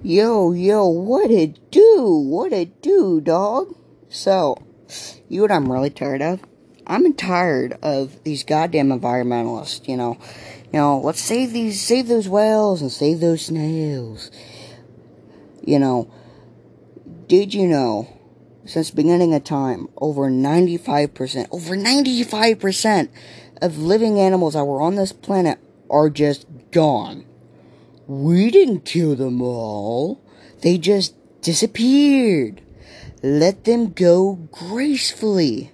Yo, yo, what it do? What it do, dog? So, you know what I'm really tired of? I'm tired of these goddamn environmentalists, you know. You know, let's save these save those whales and save those snails. You know, did you know since beginning of time over 95% over 95% of living animals that were on this planet are just gone. We didn't kill them all. They just disappeared. Let them go gracefully.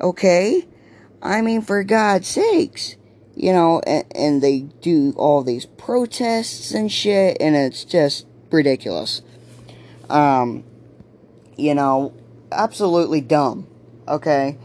Okay? I mean, for God's sakes. You know, and, and they do all these protests and shit, and it's just ridiculous. Um, you know, absolutely dumb. Okay?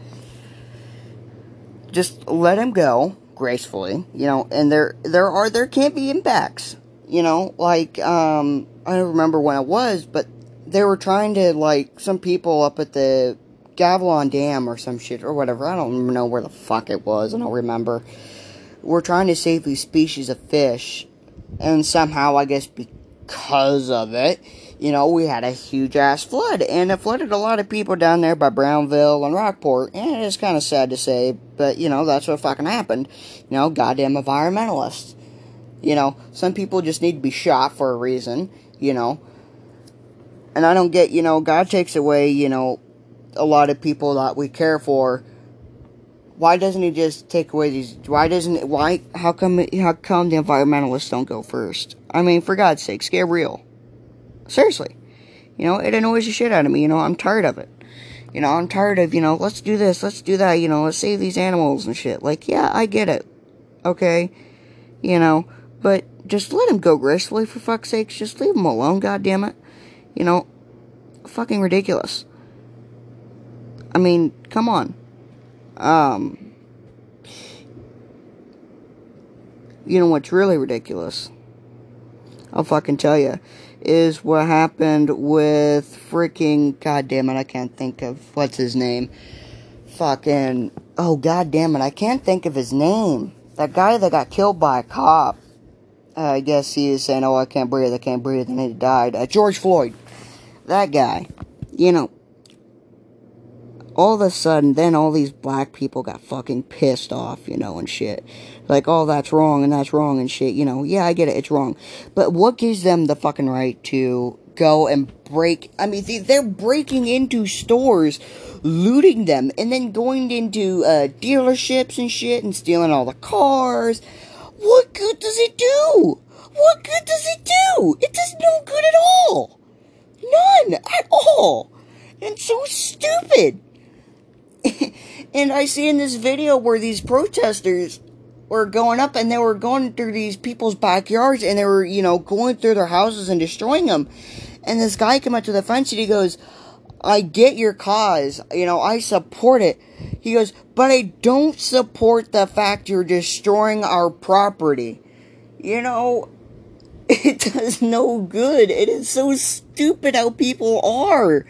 Just let him go gracefully, you know, and there there are there can't be impacts, you know, like um I don't remember when it was, but they were trying to like some people up at the Gavilon Dam or some shit or whatever. I don't know where the fuck it was. I don't remember. We're trying to save these species of fish, and somehow I guess because of it, you know, we had a huge ass flood, and it flooded a lot of people down there by Brownville and Rockport, and it's kind of sad to say, but, you know, that's what fucking happened. You know, goddamn environmentalists. You know, some people just need to be shot for a reason, you know. And I don't get, you know, God takes away, you know, a lot of people that we care for. Why doesn't he just take away these? Why doesn't? Why? How come? How come the environmentalists don't go first? I mean, for God's sake, get real. Seriously. You know, it annoys the shit out of me. You know, I'm tired of it. You know, I'm tired of, you know, let's do this, let's do that, you know, let's save these animals and shit. Like, yeah, I get it. Okay? You know, but just let him go gracefully, for fuck's sakes. Just leave him alone, goddammit. You know, fucking ridiculous. I mean, come on. Um, you know what's really ridiculous? I'll fucking tell you is what happened with freaking god damn it, I can't think of what's his name. Fucking oh god damn it, I can't think of his name. That guy that got killed by a cop. Uh, I guess he is saying, "Oh, I can't breathe, I can't breathe," and he died. Uh, George Floyd, that guy. You know, all of a sudden, then all these black people got fucking pissed off, you know, and shit. Like, oh, that's wrong and that's wrong and shit, you know. Yeah, I get it, it's wrong. But what gives them the fucking right to go and break? I mean, they're breaking into stores, looting them, and then going into uh, dealerships and shit and stealing all the cars. What good does it do? What good does it do? It does no good at all. None at all. And so stupid. and I see in this video where these protesters were going up and they were going through these people's backyards and they were, you know, going through their houses and destroying them. And this guy came up to the fence and he goes, I get your cause. You know, I support it. He goes, but I don't support the fact you're destroying our property. You know, it does no good. It is so stupid how people are.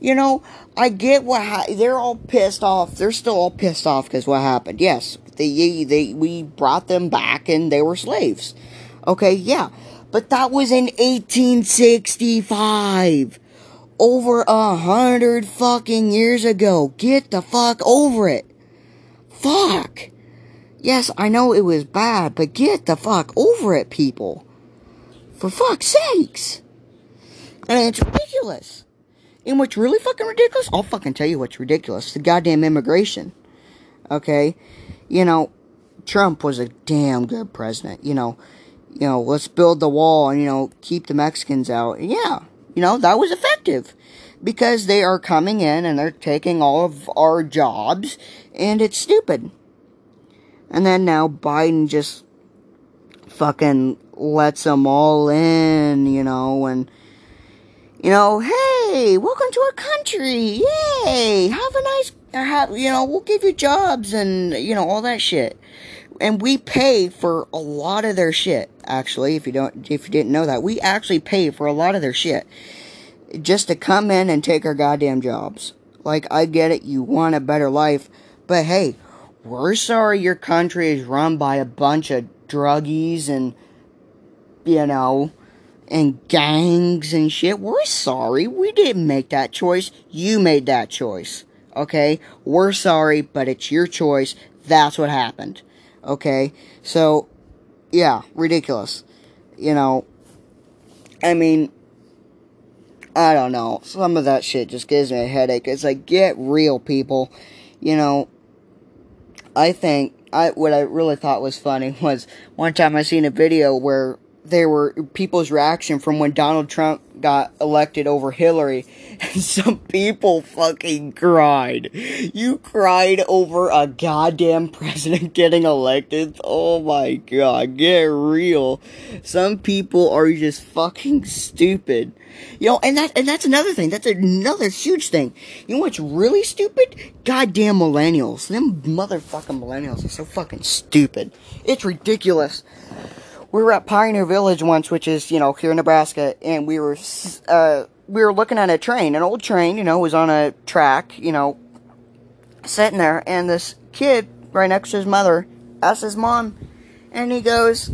You know, I get what ha- they're all pissed off. They're still all pissed off because what happened. Yes, they they we brought them back and they were slaves. Okay, yeah, but that was in 1865. Over a hundred fucking years ago. Get the fuck over it. Fuck. Yes, I know it was bad, but get the fuck over it, people. For fuck's sakes. And it's ridiculous. And what's really fucking ridiculous? I'll fucking tell you what's ridiculous. The goddamn immigration. Okay? You know, Trump was a damn good president. You know, you know, let's build the wall and, you know, keep the Mexicans out. Yeah, you know, that was effective. Because they are coming in and they're taking all of our jobs and it's stupid. And then now Biden just fucking lets them all in, you know, and you know, hey, welcome to our country. Yay. Have a nice, have, you know, we'll give you jobs and, you know, all that shit. And we pay for a lot of their shit, actually, if you don't, if you didn't know that. We actually pay for a lot of their shit. Just to come in and take our goddamn jobs. Like, I get it, you want a better life, but hey, we're sorry your country is run by a bunch of druggies and, you know, and gangs and shit. We're sorry. We didn't make that choice. You made that choice. Okay? We're sorry, but it's your choice. That's what happened. Okay? So, yeah, ridiculous. You know, I mean, I don't know. Some of that shit just gives me a headache. It's like, get real, people. You know, I think I what I really thought was funny was one time I seen a video where there were people's reaction from when Donald Trump got elected over Hillary, and some people fucking cried. You cried over a goddamn president getting elected? Oh my god, get real. Some people are just fucking stupid. You know, and that and that's another thing. That's another huge thing. You know what's really stupid? Goddamn millennials. Them motherfucking millennials are so fucking stupid. It's ridiculous we were at Pioneer Village once, which is, you know, here in Nebraska, and we were, uh, we were looking at a train, an old train, you know, was on a track, you know, sitting there, and this kid right next to his mother asks his mom, and he goes,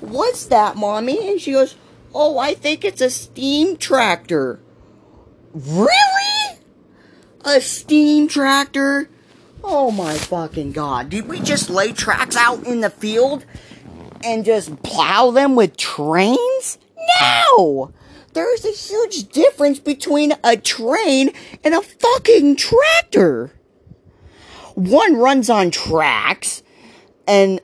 What's that, mommy? And she goes, Oh, I think it's a steam tractor. Really? A steam tractor? Oh my fucking god. Did we just lay tracks out in the field and just plow them with trains? No! There's a huge difference between a train and a fucking tractor. One runs on tracks, and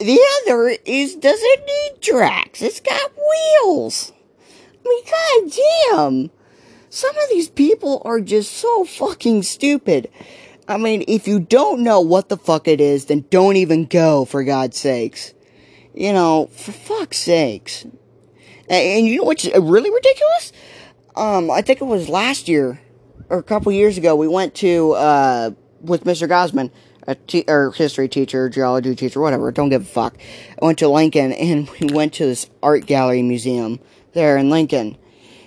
the other is doesn't need tracks. It's got wheels. I mean, goddamn. Some of these people are just so fucking stupid. I mean, if you don't know what the fuck it is, then don't even go, for God's sakes. You know, for fuck's sakes. And, you know what's really ridiculous? Um, I think it was last year or a couple years ago. We went to uh, with Mr. Gosman, a te- or history teacher, geology teacher, whatever. Don't give a fuck. I went to Lincoln and we went to this art gallery museum there in Lincoln.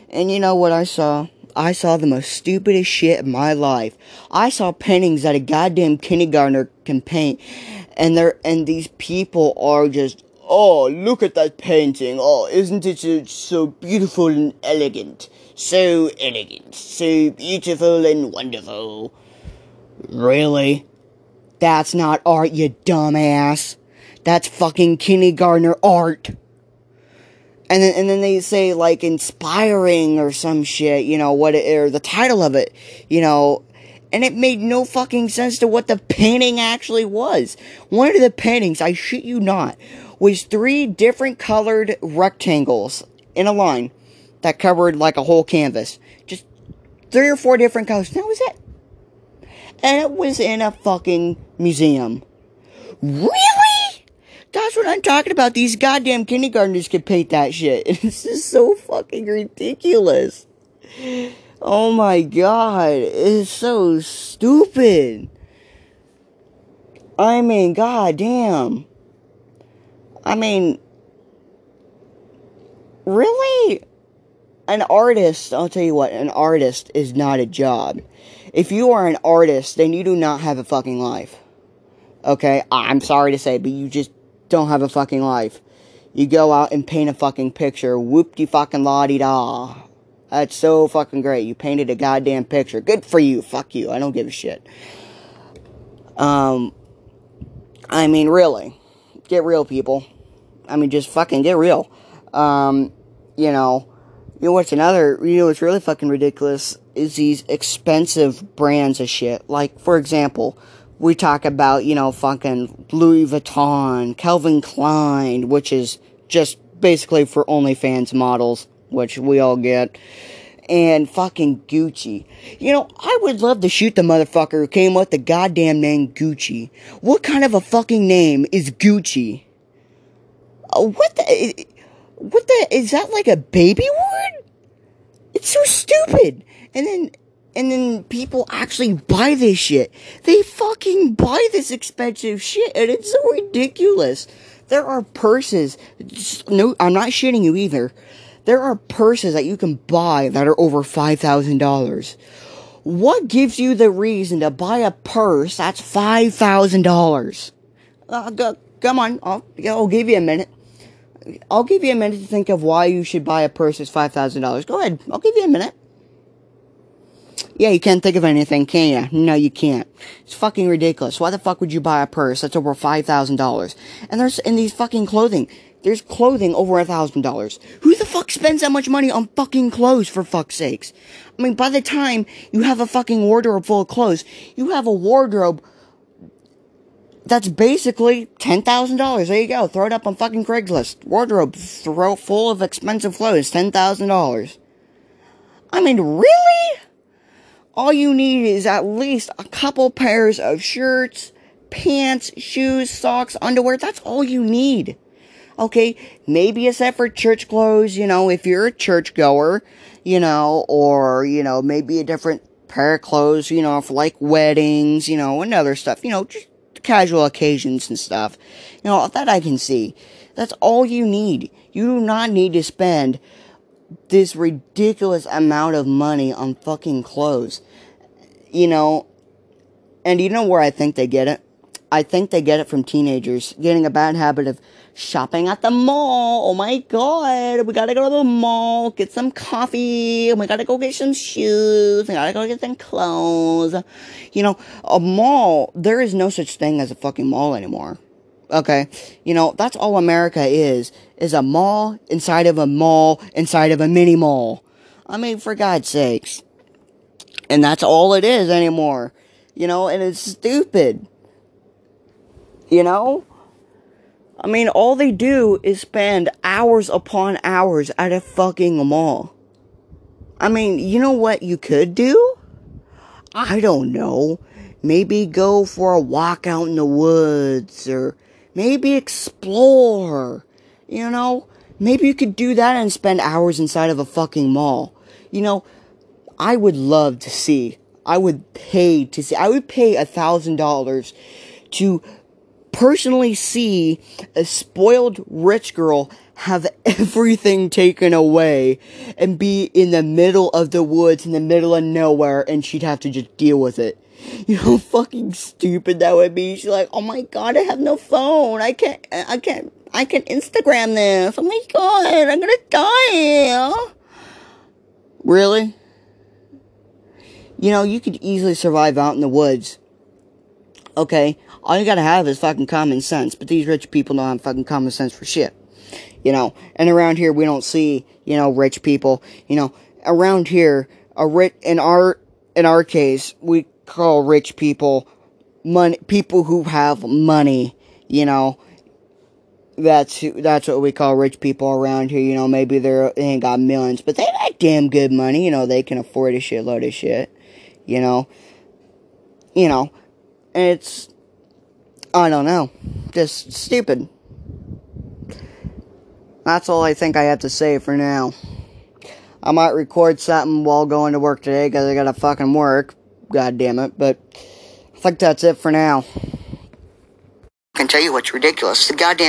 And you know what I saw? I saw the most stupidest shit in my life. I saw paintings that a goddamn kindergartner can paint, and they're and these people are just Oh, look at that painting. Oh, isn't it so beautiful and elegant? So elegant, so beautiful and wonderful. Really? That's not art, you dumbass. That's fucking kindergartner art. And then, and then they say like inspiring or some shit, you know, what it, or the title of it, you know, and it made no fucking sense to what the painting actually was. One of the paintings, I shit you not, was three different colored rectangles in a line that covered like a whole canvas. Just three or four different colors. That was it. And it was in a fucking museum. Really? That's what I'm talking about. These goddamn kindergartners could paint that shit. It's just so fucking ridiculous. Oh my god. It's so stupid. I mean, goddamn. I mean, really? An artist, I'll tell you what, an artist is not a job. If you are an artist, then you do not have a fucking life. Okay? I'm sorry to say, but you just don't have a fucking life. You go out and paint a fucking picture. Whoop de fucking la di da. That's so fucking great. You painted a goddamn picture. Good for you. Fuck you. I don't give a shit. Um, I mean, really. Get real, people. I mean, just fucking get real. Um, you know, you know what's another, you know what's really fucking ridiculous is these expensive brands of shit. Like, for example, we talk about, you know, fucking Louis Vuitton, Calvin Klein, which is just basically for OnlyFans models, which we all get. And fucking Gucci. You know, I would love to shoot the motherfucker who came up with the goddamn name Gucci. What kind of a fucking name is Gucci? Uh, what the? What the? Is that like a baby word? It's so stupid. And then, and then people actually buy this shit. They fucking buy this expensive shit, and it's so ridiculous. There are purses. No, I'm not shitting you either. There are purses that you can buy that are over five thousand dollars. What gives you the reason to buy a purse that's five thousand dollars? Uh, come on, I'll, I'll give you a minute I'll give you a minute to think of why you should buy a purse that's five thousand dollars. Go ahead. I'll give you a minute. Yeah, you can't think of anything, can you? No, you can't. It's fucking ridiculous. Why the fuck would you buy a purse that's over five thousand dollars? And there's in these fucking clothing. There's clothing over a thousand dollars. Who the fuck spends that much money on fucking clothes for fuck's sakes? I mean, by the time you have a fucking wardrobe full of clothes, you have a wardrobe that's basically ten thousand dollars. There you go. Throw it up on fucking Craigslist. Wardrobe throw full of expensive clothes, ten thousand dollars. I mean, really? All you need is at least a couple pairs of shirts, pants, shoes, socks, underwear. That's all you need. Okay, maybe a set for church clothes, you know, if you're a church goer, you know, or, you know, maybe a different pair of clothes, you know, for like weddings, you know, and other stuff, you know, just casual occasions and stuff. You know, that I can see. That's all you need. You do not need to spend this ridiculous amount of money on fucking clothes. You know, and you know where I think they get it? I think they get it from teenagers getting a bad habit of shopping at the mall. Oh my god, we gotta go to the mall, get some coffee, we gotta go get some shoes, we gotta go get some clothes. You know, a mall, there is no such thing as a fucking mall anymore. Okay? You know, that's all America is, is a mall inside of a mall inside of a mini mall. I mean, for God's sakes. And that's all it is anymore. You know, and it's stupid. You know? I mean, all they do is spend hours upon hours at a fucking mall. I mean, you know what you could do? I don't know. Maybe go for a walk out in the woods or maybe explore. You know? Maybe you could do that and spend hours inside of a fucking mall. You know, I would love to see. I would pay to see. I would pay a thousand dollars to personally see a spoiled rich girl have everything taken away and be in the middle of the woods in the middle of nowhere and she'd have to just deal with it. You know fucking stupid that would be. She's like, "Oh my god, I have no phone. I can't I can't I can Instagram this. Oh my god, I'm to die." Really? You know, you could easily survive out in the woods. Okay, all you gotta have is fucking common sense, but these rich people don't have fucking common sense for shit. You know, and around here we don't see, you know, rich people. You know, around here, a rich in our in our case, we call rich people money people who have money. You know, that's that's what we call rich people around here. You know, maybe they're they ain't got millions, but they got damn good money. You know, they can afford a shitload of shit. You know, you know, it's I don't know, just stupid. That's all I think I have to say for now. I might record something while going to work today because I gotta fucking work. God damn it. But I think that's it for now. I can tell you what's ridiculous. The goddamn